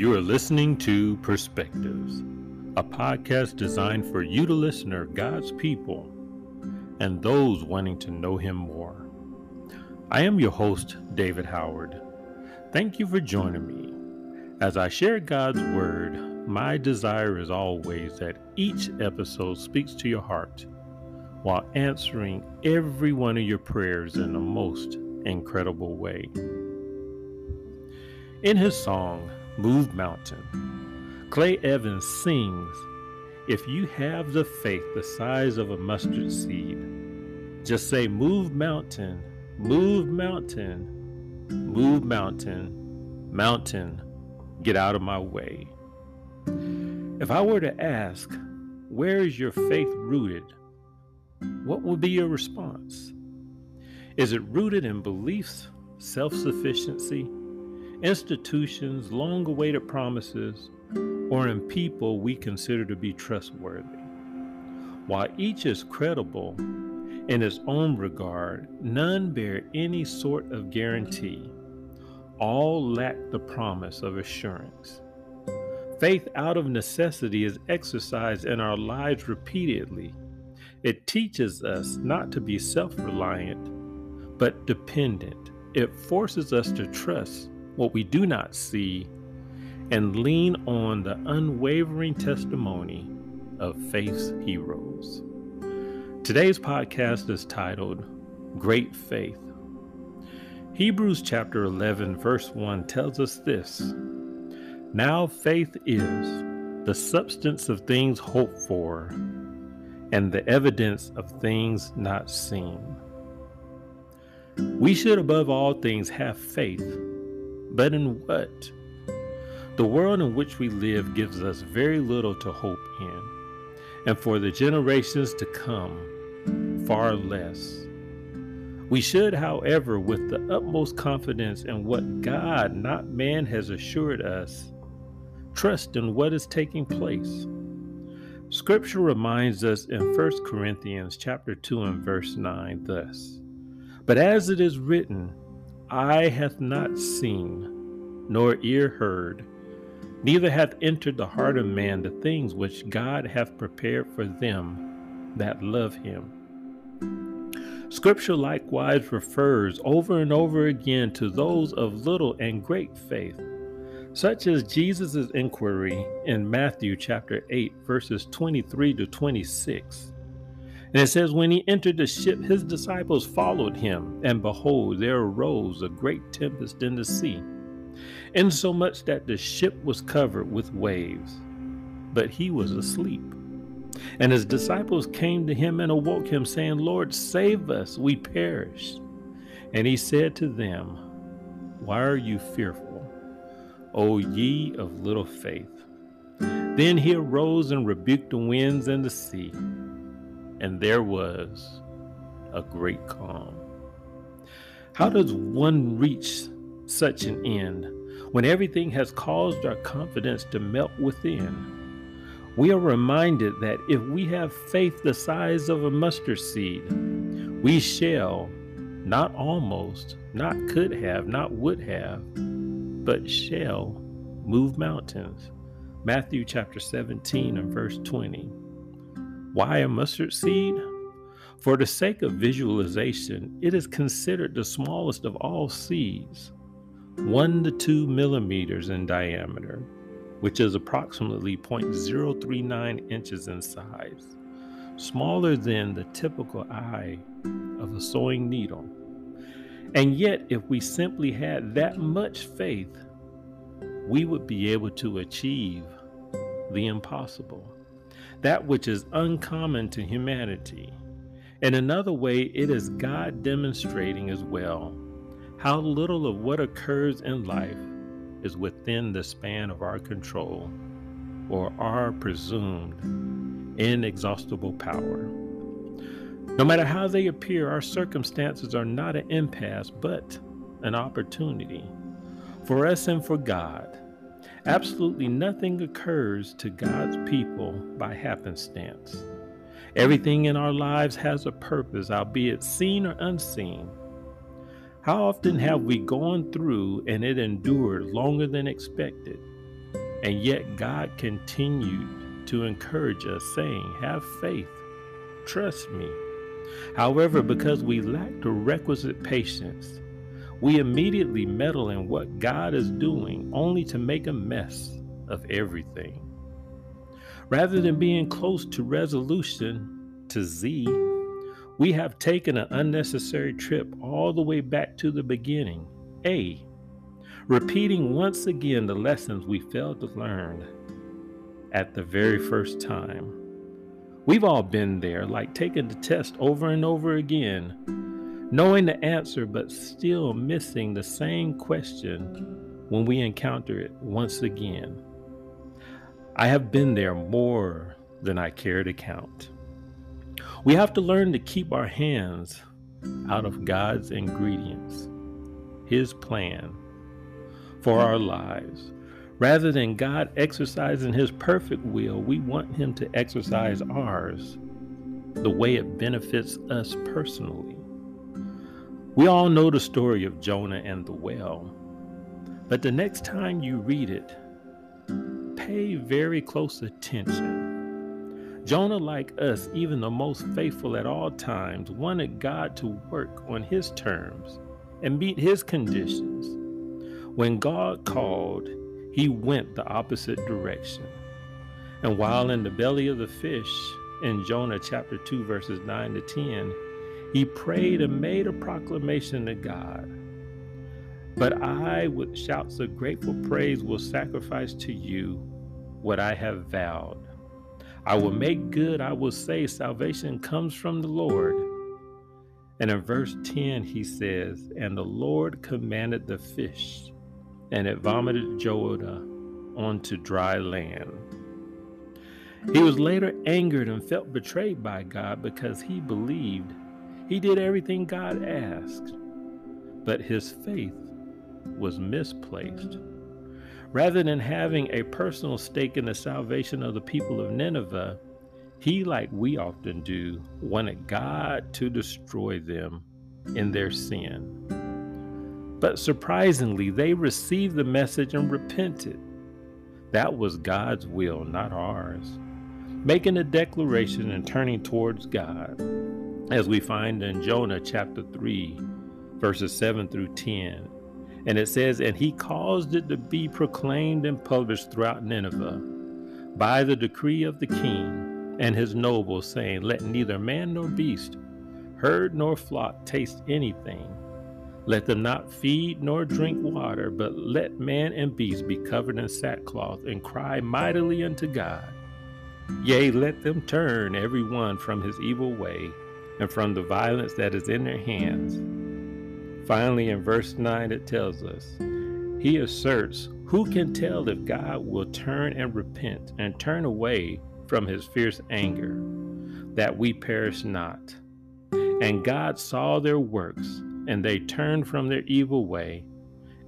You are listening to Perspectives, a podcast designed for you to listen to God's people and those wanting to know Him more. I am your host, David Howard. Thank you for joining me. As I share God's Word, my desire is always that each episode speaks to your heart while answering every one of your prayers in the most incredible way. In his song, Move Mountain, Clay Evans sings, If you have the faith the size of a mustard seed, just say, Move mountain, move mountain, move mountain, mountain, get out of my way. If I were to ask, Where is your faith rooted? what would be your response? Is it rooted in beliefs, self sufficiency, institutions, long awaited promises, or in people we consider to be trustworthy? While each is credible in its own regard, none bear any sort of guarantee. All lack the promise of assurance. Faith out of necessity is exercised in our lives repeatedly it teaches us not to be self reliant, but dependent. It forces us to trust what we do not see and lean on the unwavering testimony of faith's heroes. Today's podcast is titled Great Faith. Hebrews chapter 11, verse 1 tells us this Now faith is the substance of things hoped for and the evidence of things not seen. We should, above all things, have faith. But in what? The world in which we live gives us very little to hope in, and for the generations to come, far less. We should, however, with the utmost confidence in what God, not man, has assured us, trust in what is taking place. Scripture reminds us in 1 Corinthians chapter 2 and verse 9 thus, But as it is written, eye hath not seen, nor ear heard, neither hath entered the heart of man the things which God hath prepared for them that love him. Scripture likewise refers over and over again to those of little and great faith such as Jesus' inquiry in Matthew chapter 8, verses 23 to 26. And it says, When he entered the ship, his disciples followed him, and behold, there arose a great tempest in the sea, insomuch that the ship was covered with waves. But he was asleep. And his disciples came to him and awoke him, saying, Lord, save us, we perish. And he said to them, Why are you fearful? O ye of little faith. Then he arose and rebuked the winds and the sea, and there was a great calm. How does one reach such an end when everything has caused our confidence to melt within? We are reminded that if we have faith the size of a mustard seed, we shall, not almost, not could have, not would have, but shall move mountains. Matthew chapter 17 and verse 20. Why a mustard seed? For the sake of visualization, it is considered the smallest of all seeds, 1 to 2 millimeters in diameter, which is approximately 0.039 inches in size, smaller than the typical eye of a sewing needle. And yet, if we simply had that much faith, we would be able to achieve the impossible, that which is uncommon to humanity. In another way, it is God demonstrating as well how little of what occurs in life is within the span of our control or our presumed inexhaustible power. No matter how they appear, our circumstances are not an impasse, but an opportunity for us and for God. Absolutely nothing occurs to God's people by happenstance. Everything in our lives has a purpose, albeit seen or unseen. How often have we gone through and it endured longer than expected? And yet God continued to encourage us, saying, Have faith, trust me. However, because we lack the requisite patience, we immediately meddle in what God is doing only to make a mess of everything. Rather than being close to resolution, to Z, we have taken an unnecessary trip all the way back to the beginning, A, repeating once again the lessons we failed to learn at the very first time. We've all been there, like taking the test over and over again, knowing the answer but still missing the same question when we encounter it once again. I have been there more than I care to count. We have to learn to keep our hands out of God's ingredients, His plan for our lives. Rather than God exercising His perfect will, we want Him to exercise ours the way it benefits us personally. We all know the story of Jonah and the well, but the next time you read it, pay very close attention. Jonah, like us, even the most faithful at all times, wanted God to work on his terms and meet his conditions. When God called, he went the opposite direction. And while in the belly of the fish, in Jonah chapter 2, verses 9 to 10, he prayed and made a proclamation to God. But I, with shouts of grateful praise, will sacrifice to you what I have vowed. I will make good, I will say, salvation comes from the Lord. And in verse 10, he says, And the Lord commanded the fish, and it vomited Jonah onto dry land. He was later angered and felt betrayed by God because he believed he did everything God asked, but his faith was misplaced. Rather than having a personal stake in the salvation of the people of Nineveh, he, like we often do, wanted God to destroy them in their sin. But surprisingly, they received the message and repented. That was God's will, not ours. Making a declaration and turning towards God, as we find in Jonah chapter 3, verses 7 through 10 and it says, And he caused it to be proclaimed and published throughout Nineveh by the decree of the king and his nobles, saying, Let neither man nor beast, herd nor flock taste anything. Let them not feed nor drink water, but let man and beast be covered in sackcloth and cry mightily unto God. Yea, let them turn every one from his evil way and from the violence that is in their hands Finally, in verse 9, it tells us He asserts, Who can tell if God will turn and repent and turn away from his fierce anger, that we perish not? And God saw their works, and they turned from their evil way.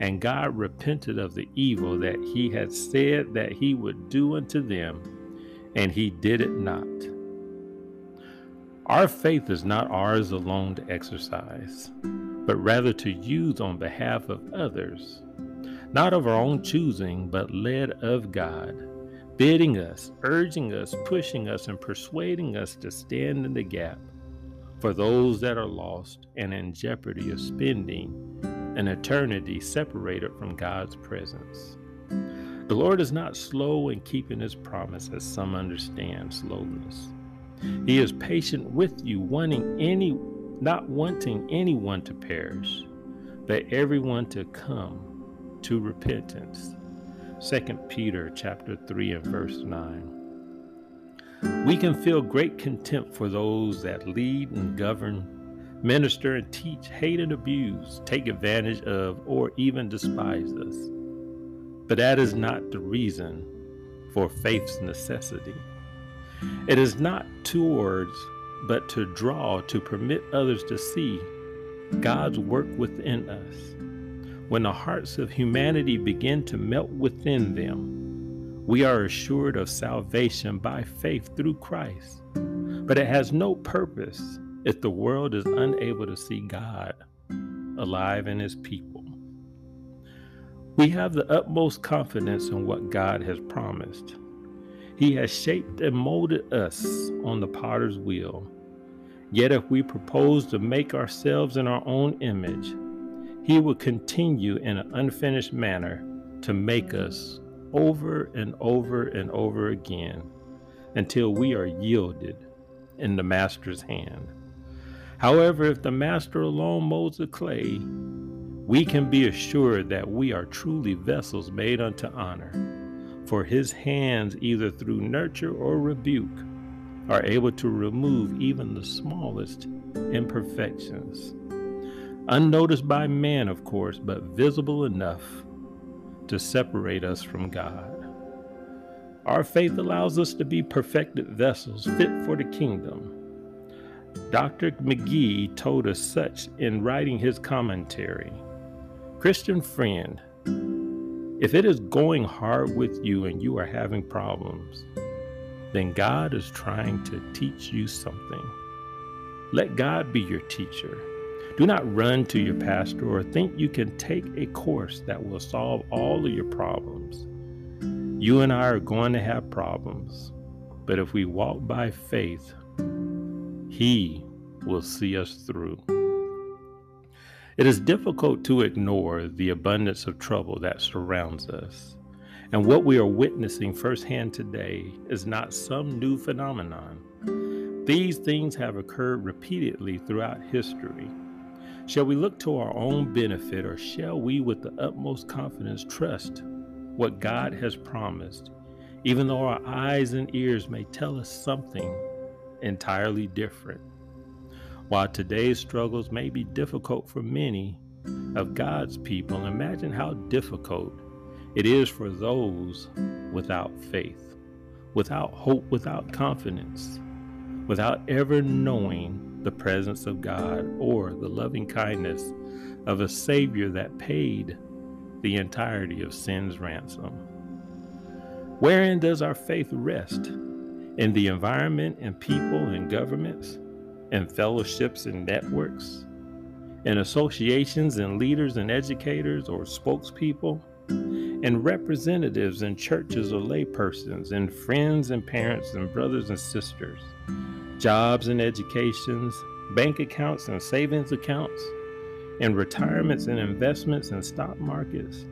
And God repented of the evil that he had said that he would do unto them, and he did it not. Our faith is not ours alone to exercise but rather to use on behalf of others, not of our own choosing, but led of God, bidding us, urging us, pushing us, and persuading us to stand in the gap for those that are lost and in jeopardy of spending an eternity separated from God's presence. The Lord is not slow in keeping his promise, as some understand slowness. He is patient with you, wanting any not wanting anyone to perish, but everyone to come to repentance. 2 Peter chapter 3 and verse 9. We can feel great contempt for those that lead and govern, minister and teach, hate and abuse, take advantage of, or even despise us. But that is not the reason for faith's necessity. It is not towards but to draw, to permit others to see God's work within us. When the hearts of humanity begin to melt within them, we are assured of salvation by faith through Christ. But it has no purpose if the world is unable to see God alive in his people. We have the utmost confidence in what God has promised. He has shaped and molded us on the potter's wheel. Yet, if we propose to make ourselves in our own image, He will continue in an unfinished manner to make us over and over and over again until we are yielded in the Master's hand. However, if the Master alone molds the clay, we can be assured that we are truly vessels made unto honor. For his hands, either through nurture or rebuke, are able to remove even the smallest imperfections. Unnoticed by man, of course, but visible enough to separate us from God. Our faith allows us to be perfected vessels fit for the kingdom. Dr. McGee told us such in writing his commentary. Christian friend, if it is going hard with you and you are having problems, then God is trying to teach you something. Let God be your teacher. Do not run to your pastor or think you can take a course that will solve all of your problems. You and I are going to have problems, but if we walk by faith, He will see us through. It is difficult to ignore the abundance of trouble that surrounds us. And what we are witnessing firsthand today is not some new phenomenon. These things have occurred repeatedly throughout history. Shall we look to our own benefit, or shall we, with the utmost confidence, trust what God has promised, even though our eyes and ears may tell us something entirely different? While today's struggles may be difficult for many of God's people, imagine how difficult it is for those without faith, without hope, without confidence, without ever knowing the presence of God or the loving kindness of a Savior that paid the entirety of sin's ransom. Wherein does our faith rest? In the environment and people and governments, and fellowships and networks, and associations and leaders and educators or spokespeople, and representatives in churches or laypersons, and friends and parents and brothers and sisters jobs and educations, bank accounts and savings accounts, and retirements and investments and stock markets,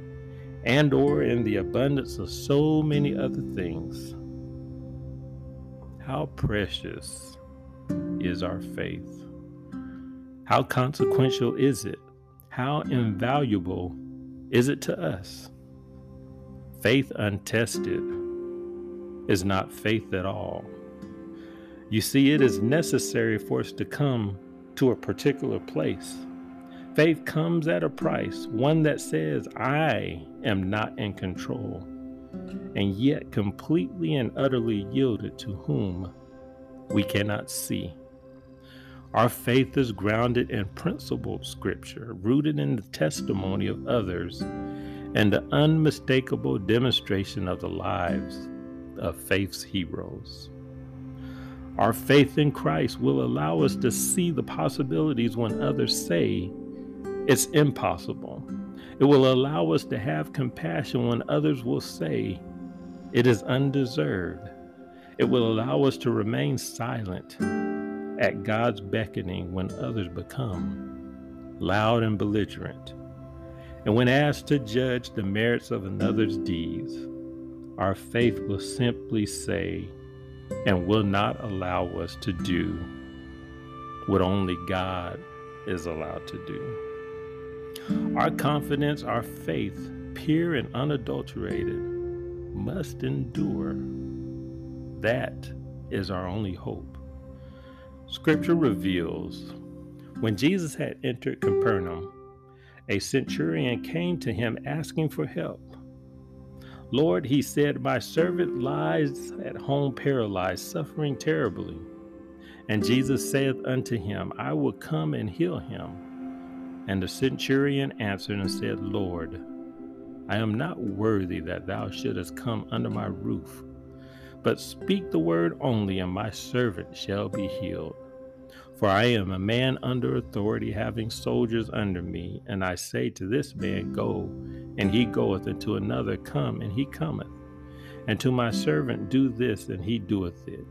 and or in the abundance of so many other things. How precious is our faith? How consequential is it? How invaluable is it to us? Faith untested is not faith at all. You see, it is necessary for us to come to a particular place. Faith comes at a price, one that says, I am not in control, and yet completely and utterly yielded to whom we cannot see. Our faith is grounded in principled scripture, rooted in the testimony of others, and the unmistakable demonstration of the lives of faith's heroes. Our faith in Christ will allow us to see the possibilities when others say it's impossible. It will allow us to have compassion when others will say it is undeserved. It will allow us to remain silent at God's beckoning when others become loud and belligerent. And when asked to judge the merits of another's deeds, our faith will simply say, and will not allow us to do what only God is allowed to do. Our confidence, our faith, pure and unadulterated, must endure. That is our only hope. Scripture reveals when Jesus had entered Capernaum, a centurion came to him asking for help. Lord, he said, My servant lies at home paralyzed, suffering terribly. And Jesus saith unto him, I will come and heal him. And the centurion answered and said, Lord, I am not worthy that thou shouldest come under my roof, but speak the word only, and my servant shall be healed. For I am a man under authority, having soldiers under me, and I say to this man, Go, and he goeth, and to another, Come, and he cometh, and to my servant, Do this, and he doeth it.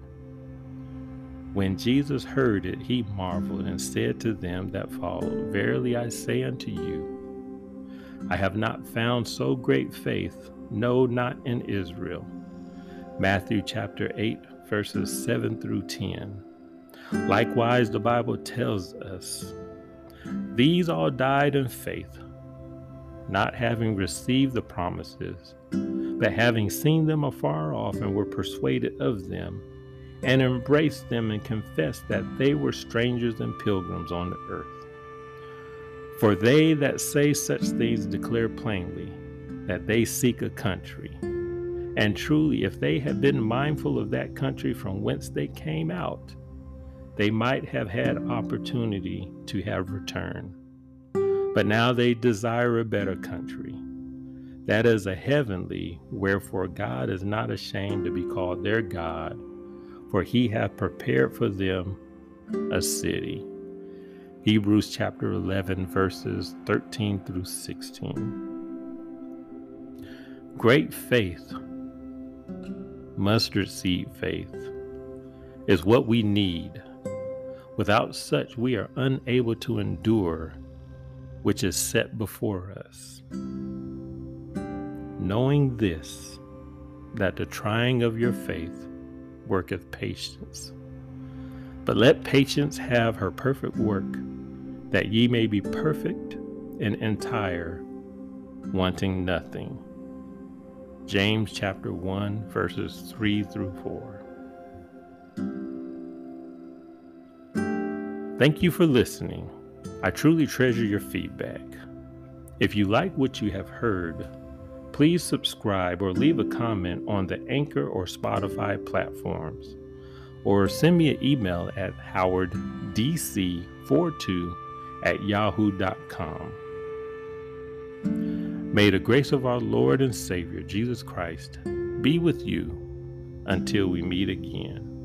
When Jesus heard it, he marveled and said to them that followed, Verily I say unto you, I have not found so great faith, no, not in Israel. Matthew chapter 8, verses 7 through 10. Likewise, the Bible tells us these all died in faith, not having received the promises, but having seen them afar off and were persuaded of them, and embraced them and confessed that they were strangers and pilgrims on the earth. For they that say such things declare plainly that they seek a country. And truly, if they had been mindful of that country from whence they came out, they might have had opportunity to have returned. But now they desire a better country. That is a heavenly, wherefore God is not ashamed to be called their God, for he hath prepared for them a city. Hebrews chapter 11, verses 13 through 16. Great faith, mustard seed faith, is what we need Without such, we are unable to endure which is set before us. Knowing this, that the trying of your faith worketh patience. But let patience have her perfect work, that ye may be perfect and entire, wanting nothing. James chapter 1, verses 3 through 4. Thank you for listening. I truly treasure your feedback. If you like what you have heard, please subscribe or leave a comment on the Anchor or Spotify platforms, or send me an email at howarddc42 at yahoo.com. May the grace of our Lord and Savior Jesus Christ be with you until we meet again.